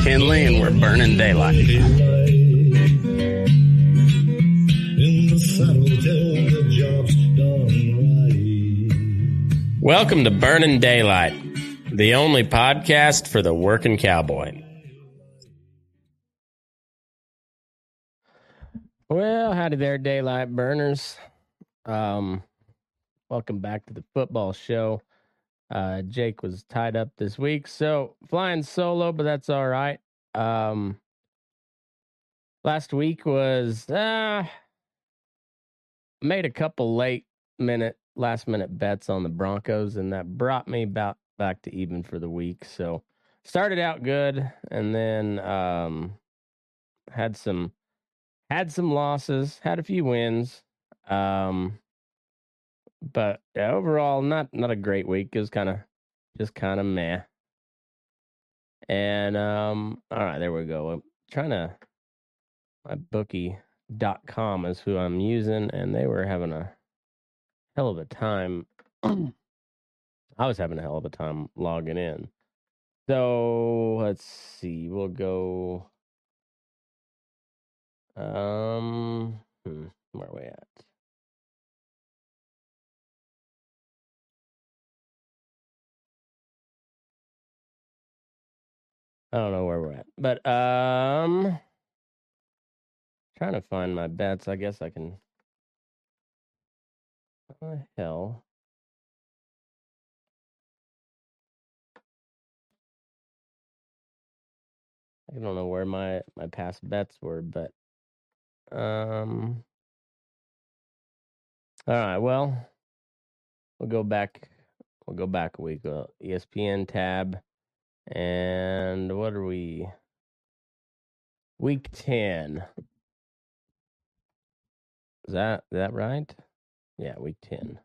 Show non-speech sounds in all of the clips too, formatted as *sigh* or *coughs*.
McKinley, and we're burning daylight. Daylight. In the saddle till the job's done right. Welcome to Burning Daylight, the only podcast for the working cowboy. Well, howdy there, daylight burners. Um, welcome back to the football show. Uh, Jake was tied up this week, so flying solo, but that's all right. Um, last week was uh, made a couple late minute, last minute bets on the Broncos, and that brought me about back to even for the week. So started out good, and then um, had some had some losses, had a few wins. Um, but yeah, overall, not not a great week. It was kind of just kind of meh. And um, all right, there we go. I'm trying to MyBookie.com is who I'm using, and they were having a hell of a time. *clears throat* I was having a hell of a time logging in. So let's see. We'll go. Um, hmm, where are we I don't know where we're at, but um, trying to find my bets. I guess I can. What the hell? I don't know where my my past bets were, but um. All right. Well, we'll go back. We'll go back a week. Uh, ESPN tab, and what are we? Week ten. Is that is that right? Yeah, week ten.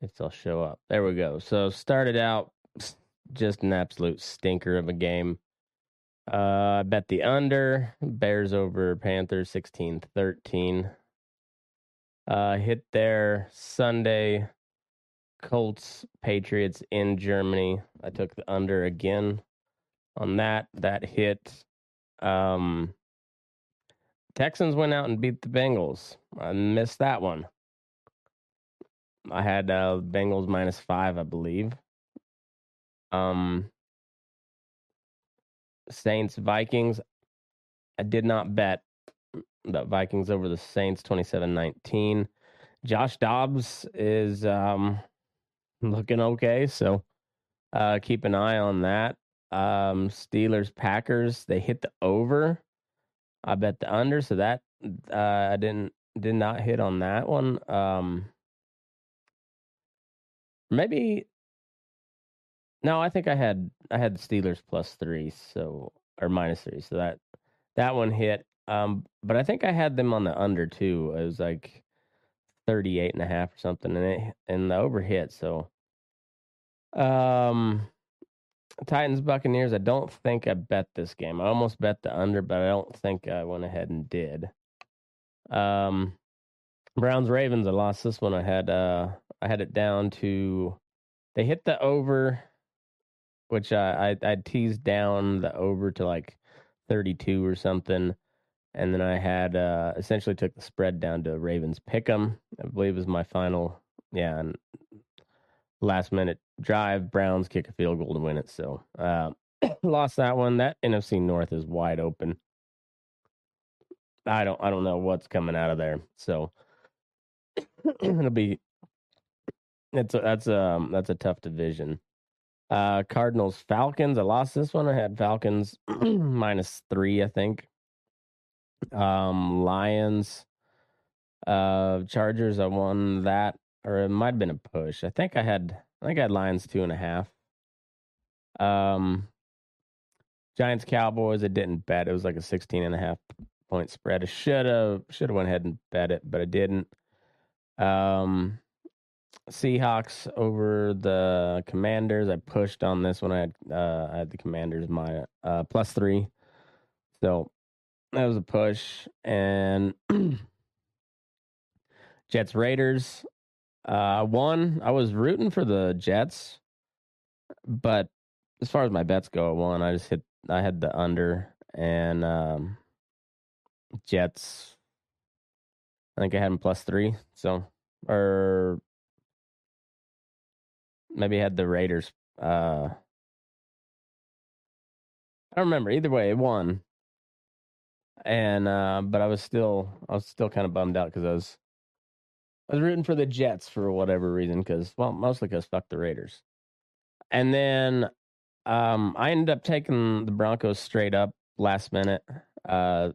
If they'll show up. There we go. So started out just an absolute stinker of a game. Uh I bet the under. Bears over Panthers 16-13. Uh hit there Sunday. Colts Patriots in Germany. I took the under again on that. That hit. Um Texans went out and beat the Bengals. I missed that one. I had uh, Bengals minus five, I believe. Um, Saints Vikings. I did not bet the Vikings over the Saints 27-19. Josh Dobbs is um, looking okay, so uh, keep an eye on that. Um, Steelers Packers. They hit the over. I bet the under, so that uh, I didn't did not hit on that one. Um, maybe no, I think I had I had the Steelers plus three, so or minus three, so that that one hit. Um, but I think I had them on the under too. It was like 38 and a half or something, and it and the over hit. So, um, Titans Buccaneers. I don't think I bet this game. I almost bet the under, but I don't think I went ahead and did. Um, Browns Ravens. I lost this one. I had uh I had it down to they hit the over, which I I, I teased down the over to like 32 or something. And then I had uh, essentially took the spread down to Ravens pick 'em. I believe was my final. Yeah, and last minute drive, Browns kick a field goal to win it. So uh, *clears throat* lost that one. That NFC North is wide open. I don't I don't know what's coming out of there. So *clears throat* it'll be it's a, that's um that's a tough division. Uh Cardinals Falcons. I lost this one. I had Falcons *clears throat* minus three, I think. Um Lions, uh Chargers. I won that, or it might have been a push. I think I had I think I had Lions two and a half. Um Giants Cowboys. I didn't bet. It was like a 16 and a half point spread. I should have should have went ahead and bet it, but I didn't. Um, Seahawks over the Commanders. I pushed on this one. I had uh, I had the Commanders my uh, plus three, so that was a push. And *clears throat* Jets Raiders. Uh, one. I was rooting for the Jets, but as far as my bets go, one I just hit. I had the under and um, Jets. I think I had them plus three. So or maybe had the Raiders. Uh, I don't remember. Either way, it won. And uh, but I was still I was still kind of bummed out because I was I was rooting for the Jets for whatever reason because well mostly because fuck the Raiders. And then um, I ended up taking the Broncos straight up last minute. Uh,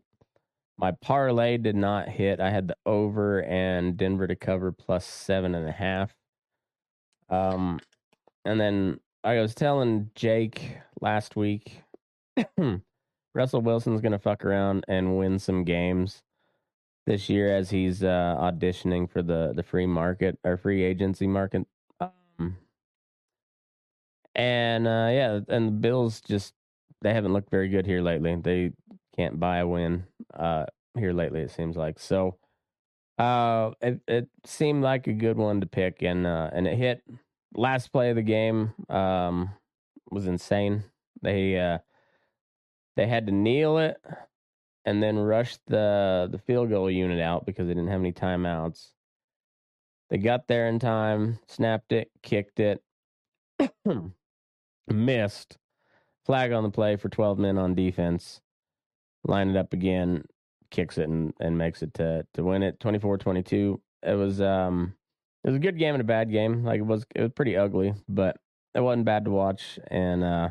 my parlay did not hit. I had the over and Denver to cover plus seven and a half. Um, and then I was telling Jake last week, *clears throat* Russell Wilson's to fuck around and win some games this year as he's uh, auditioning for the the free market or free agency market. Um, and uh, yeah, and the Bills just they haven't looked very good here lately. They can't buy a win uh, here lately. It seems like so. Uh, it it seemed like a good one to pick, and uh, and it hit last play of the game um, was insane. They uh, they had to kneel it and then rushed the the field goal unit out because they didn't have any timeouts. They got there in time, snapped it, kicked it, *clears throat* missed. Flag on the play for 12 men on defense. Line it up again, kicks it and, and makes it to to win it 24-22. It was um it was a good game and a bad game. Like it was, it was pretty ugly, but it wasn't bad to watch. And uh,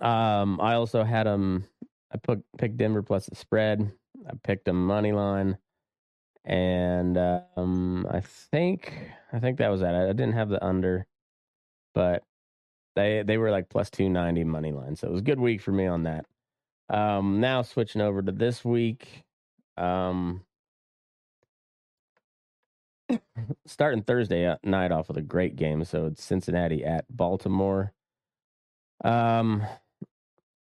um, I also had them. I put picked Denver plus the spread. I picked them money line, and um, I think I think that was that. I didn't have the under, but they they were like plus two ninety money line. So it was a good week for me on that. Um, now switching over to this week. Um, *coughs* starting Thursday uh, night off with a great game. So it's Cincinnati at Baltimore. Um,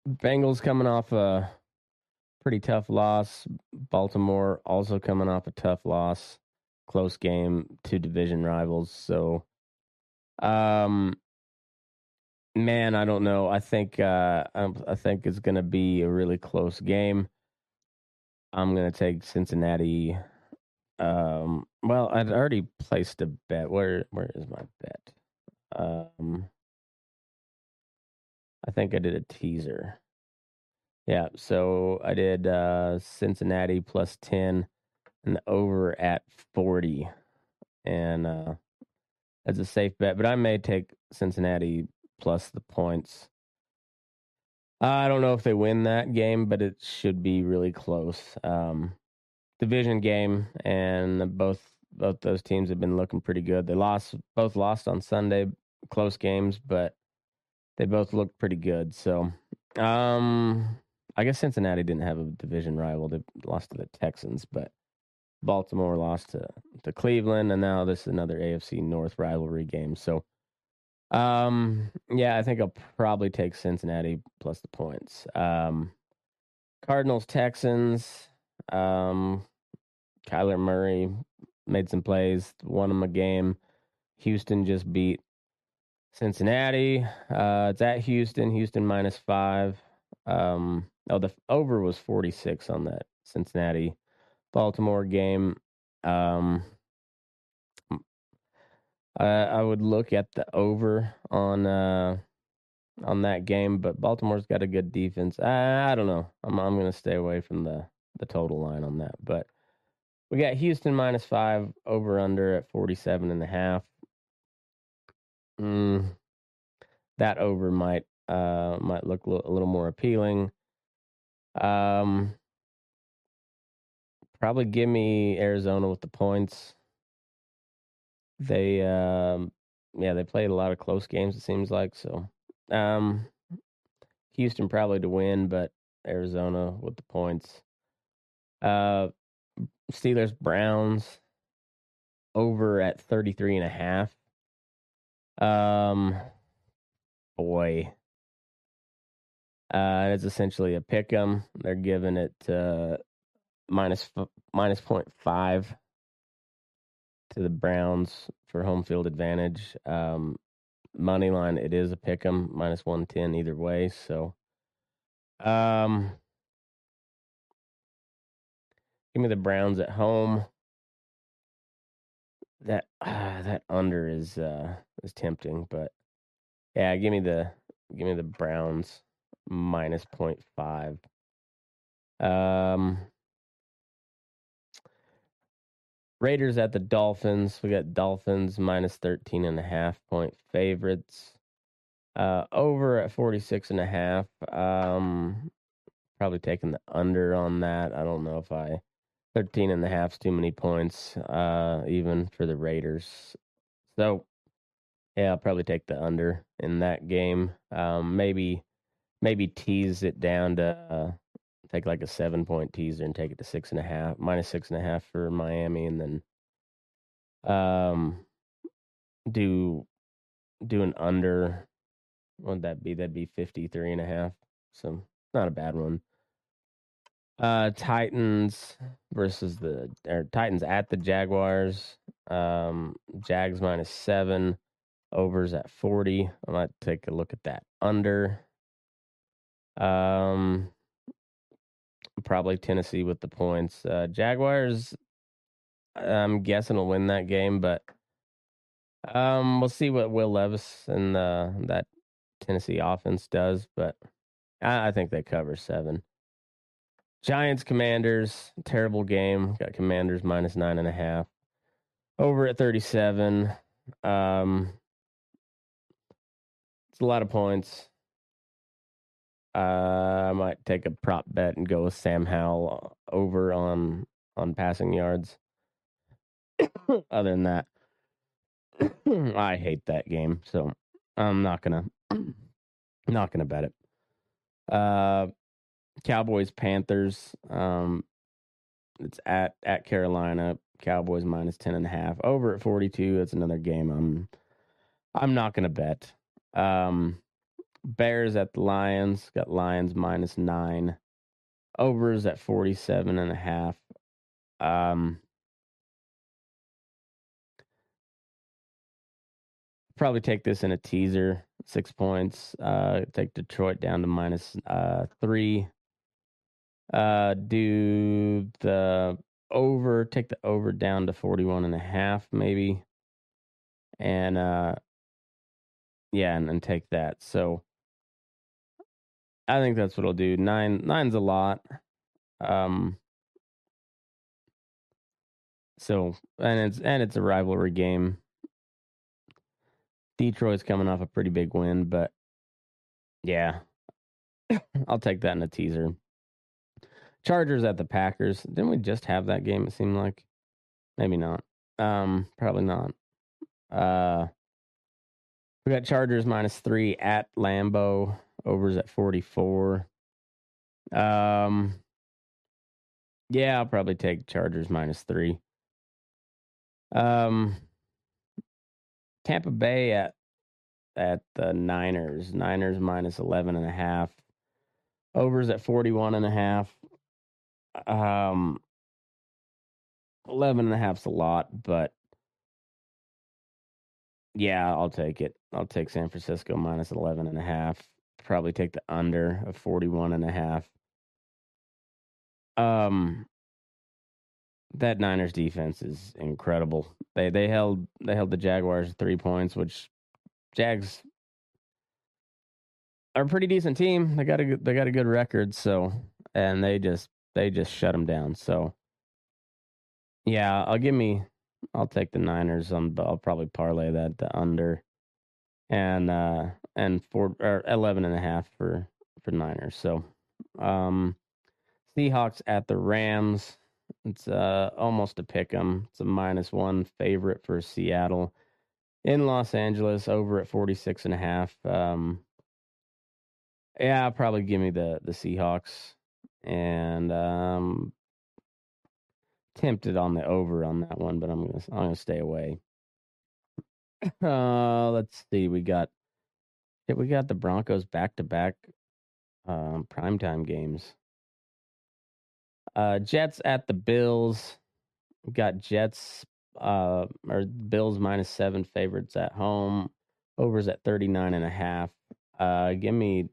Bengals coming off a pretty tough loss. Baltimore also coming off a tough loss. Close game to division rivals. So, um, man, I don't know. I think uh, I think it's going to be a really close game. I'm going to take Cincinnati um, well, I'd already placed a bet. Where where is my bet? Um, I think I did a teaser. Yeah, so I did uh, Cincinnati plus ten and over at forty, and uh, that's a safe bet. But I may take Cincinnati plus the points. I don't know if they win that game, but it should be really close. Um, division game, and both both those teams have been looking pretty good. They lost both lost on Sunday, close games, but they both looked pretty good. So, um, I guess Cincinnati didn't have a division rival. They lost to the Texans, but Baltimore lost to to Cleveland, and now this is another AFC North rivalry game. So, um, yeah, I think I'll probably take Cincinnati plus the points. Um, Cardinals Texans. Um, Kyler Murray made some plays, won them a game. Houston just beat Cincinnati. Uh, it's at Houston. Houston minus five. Um, oh, the over was 46 on that Cincinnati Baltimore game. Um, I, I would look at the over on uh, on that game, but Baltimore's got a good defense. I, I don't know. I'm I'm gonna stay away from the the total line on that, but we got Houston minus five over under at 47 and a half. Mm, that over might uh might look a little more appealing. Um, probably give me Arizona with the points. They um yeah, they played a lot of close games it seems like, so um Houston probably to win, but Arizona with the points. Uh, Steelers Browns over at 33 and a half. Um, boy, uh, it's essentially a pick 'em. They're giving it uh, minus minus point five to the Browns for home field advantage. Um, money line, it is a pick 'em minus one ten either way. So, um, give me the Browns at home. That uh, that under is uh, is tempting, but yeah, give me the give me the Browns minus 0.5. Um, Raiders at the Dolphins. We got Dolphins minus 13 and a half point favorites. Uh, over at 46 and a half. Um, probably taking the under on that. I don't know if I 13 and a half is too many points, uh, even for the Raiders. So yeah, I'll probably take the under in that game. Um, maybe maybe tease it down to uh, take like a seven point teaser and take it to six and a half, minus six and a half for Miami, and then um do do an under. What would that be? That'd be 53 and a half. So not a bad one. Uh Titans versus the or Titans at the Jaguars. Um Jags minus seven. Overs at 40. I might take a look at that under. Um, probably Tennessee with the points. Uh, Jaguars, I'm guessing will win that game, but um, we'll see what Will Levis and uh, that Tennessee offense does. But I, I think they cover seven. Giants Commanders, terrible game. Got Commanders minus nine and a half. Over at 37. Um, it's a lot of points. Uh, I might take a prop bet and go with Sam Howell over on on passing yards. *coughs* Other than that, *coughs* I hate that game, so I'm not gonna *coughs* not gonna bet it. Uh, Cowboys Panthers. Um, it's at at Carolina. Cowboys minus ten and a half. Over at forty two. That's another game. I'm I'm not gonna bet. Um, Bears at the Lions. Got Lions minus nine. Overs at 47 and a half. Um, probably take this in a teaser. Six points. Uh, take Detroit down to minus, uh, three. Uh, do the over, take the over down to 41 and a half, maybe. And, uh, yeah, and, take that. So I think that's what I'll do. Nine nine's a lot. Um so and it's and it's a rivalry game. Detroit's coming off a pretty big win, but yeah. *coughs* I'll take that in a teaser. Chargers at the Packers. Didn't we just have that game it seemed like? Maybe not. Um probably not. Uh we got Chargers minus three at Lambeau. Overs at 44. Um, yeah, I'll probably take Chargers minus three. Um, Tampa Bay at at the Niners. Niners minus 11 and a half. Overs at 41 and a half. Um, 11 and a half's a lot, but yeah, I'll take it. I'll take San Francisco minus 11 and a half. Probably take the under of 41 and a half. Um that Niners defense is incredible. They they held they held the Jaguars 3 points, which Jags are a pretty decent team. They got a good, they got a good record, so and they just they just shut them down. So yeah, I'll give me I'll take the Niners. Um, I'll probably parlay that the under, and uh, and four or eleven and a half for for Niners. So, um, Seahawks at the Rams. It's uh almost a pick 'em. It's a minus one favorite for Seattle in Los Angeles over at 46 and a half. Um, Yeah, I'll probably give me the the Seahawks, and um, tempted on the over on that one, but I'm gonna I'm gonna stay away. *coughs* Uh, let's see. We got we got the Broncos back to back um primetime games. Uh Jets at the Bills. We got Jets uh or Bills minus seven favorites at home. Overs at 39 and a half. Uh give me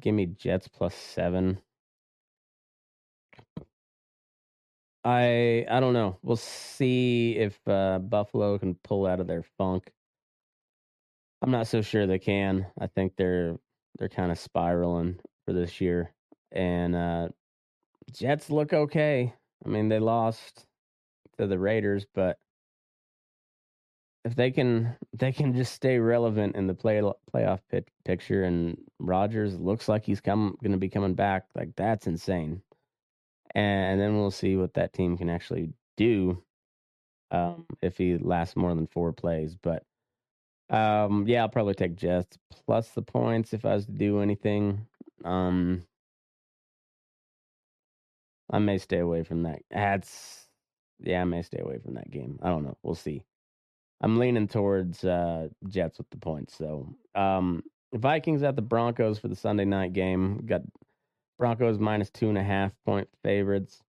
give me Jets plus seven. I I don't know. We'll see if uh, Buffalo can pull out of their funk. I'm not so sure they can. I think they're they're kind of spiraling for this year, and uh, Jets look okay. I mean, they lost to the Raiders, but if they can they can just stay relevant in the play playoff pit, picture, and Rodgers looks like he's come going to be coming back, like that's insane and then we'll see what that team can actually do um, if he lasts more than four plays. But um, yeah, I'll probably take Jets plus the points if I was to do anything. Um, I may stay away from that. That's yeah, I may stay away from that game. I don't know. We'll see. I'm leaning towards uh, Jets with the points. So um, Vikings at the Broncos for the Sunday night game. Got Broncos minus two and a half point favorites.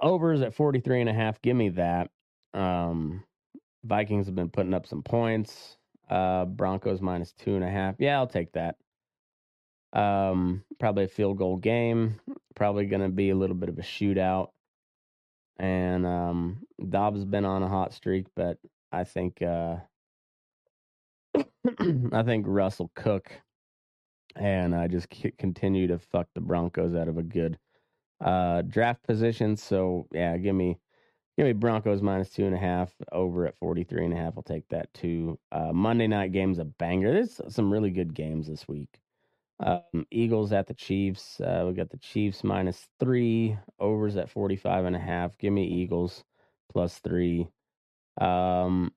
Overs at 43 and a half. Give me that. Um, Vikings have been putting up some points. Uh, Broncos minus two and a half. Yeah, I'll take that. Um, probably a field goal game. Probably going to be a little bit of a shootout. And um, Dobbs has been on a hot streak, but I think uh, *clears throat* I think Russell Cook and I just c- continue to fuck the Broncos out of a good uh, draft position. So yeah, give me give me Broncos minus two and a half over at 43 and a half. I'll take that too. Uh, Monday night game's a banger. There's some really good games this week. Um, Eagles at the Chiefs. Uh, we got the Chiefs minus three, overs at 45 and a half. Give me Eagles plus three. Um,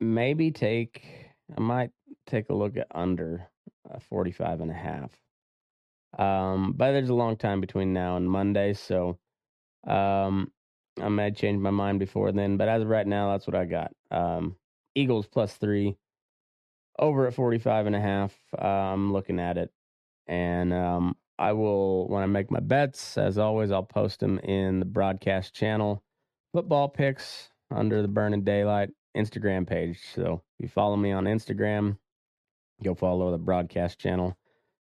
maybe take, I might take a look at under uh, 45 and a half. Um, but there's a long time between now and Monday, so um, I may change my mind before then. But as of right now, that's what I got. Um, Eagles plus three, over at 45 and a half. Uh, I'm looking at it. And um, I will, when I make my bets, as always, I'll post them in the broadcast channel. Football picks under the Burning Daylight Instagram page. So if you follow me on Instagram, Go follow the broadcast channel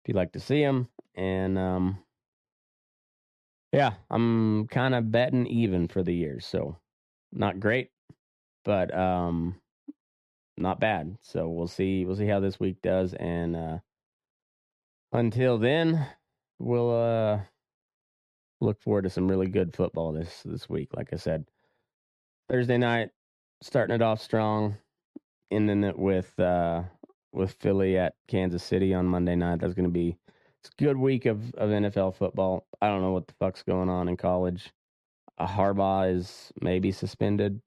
if you'd like to see them. And um, yeah, I'm kind of betting even for the year. So not great, but um, not bad. So we'll see. We'll see how this week does. And uh, until then, we'll uh, look forward to some really good football this this week. Like I said, Thursday night, starting it off strong, ending it with uh, with Philly at Kansas City on Monday night. That's going to be it's a good week of, of NFL football. I don't know what the fuck's going on in college. Uh, Harbaugh is maybe suspended.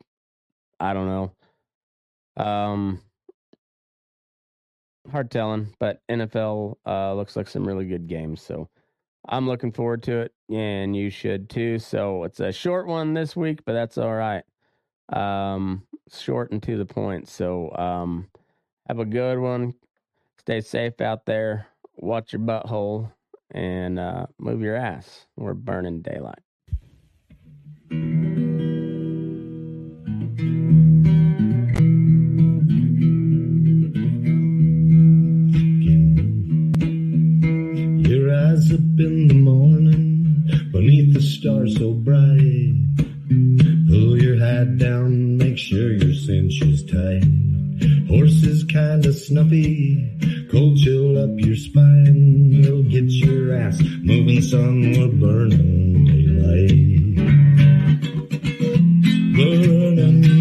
I don't know. Um, hard telling, but NFL uh, looks like some really good games. So I'm looking forward to it, and you should too. So it's a short one this week, but that's all right. Um, short and to the point. So um, have a good one. Stay safe out there. Watch your butthole and uh, move your ass. We're burning daylight. Your eyes up in the morning beneath the stars so bright. Pull your hat down, make sure your cinch is tight. Kinda snuffy, cold chill up your spine. We'll get your ass moving, son. We're daylight. Burning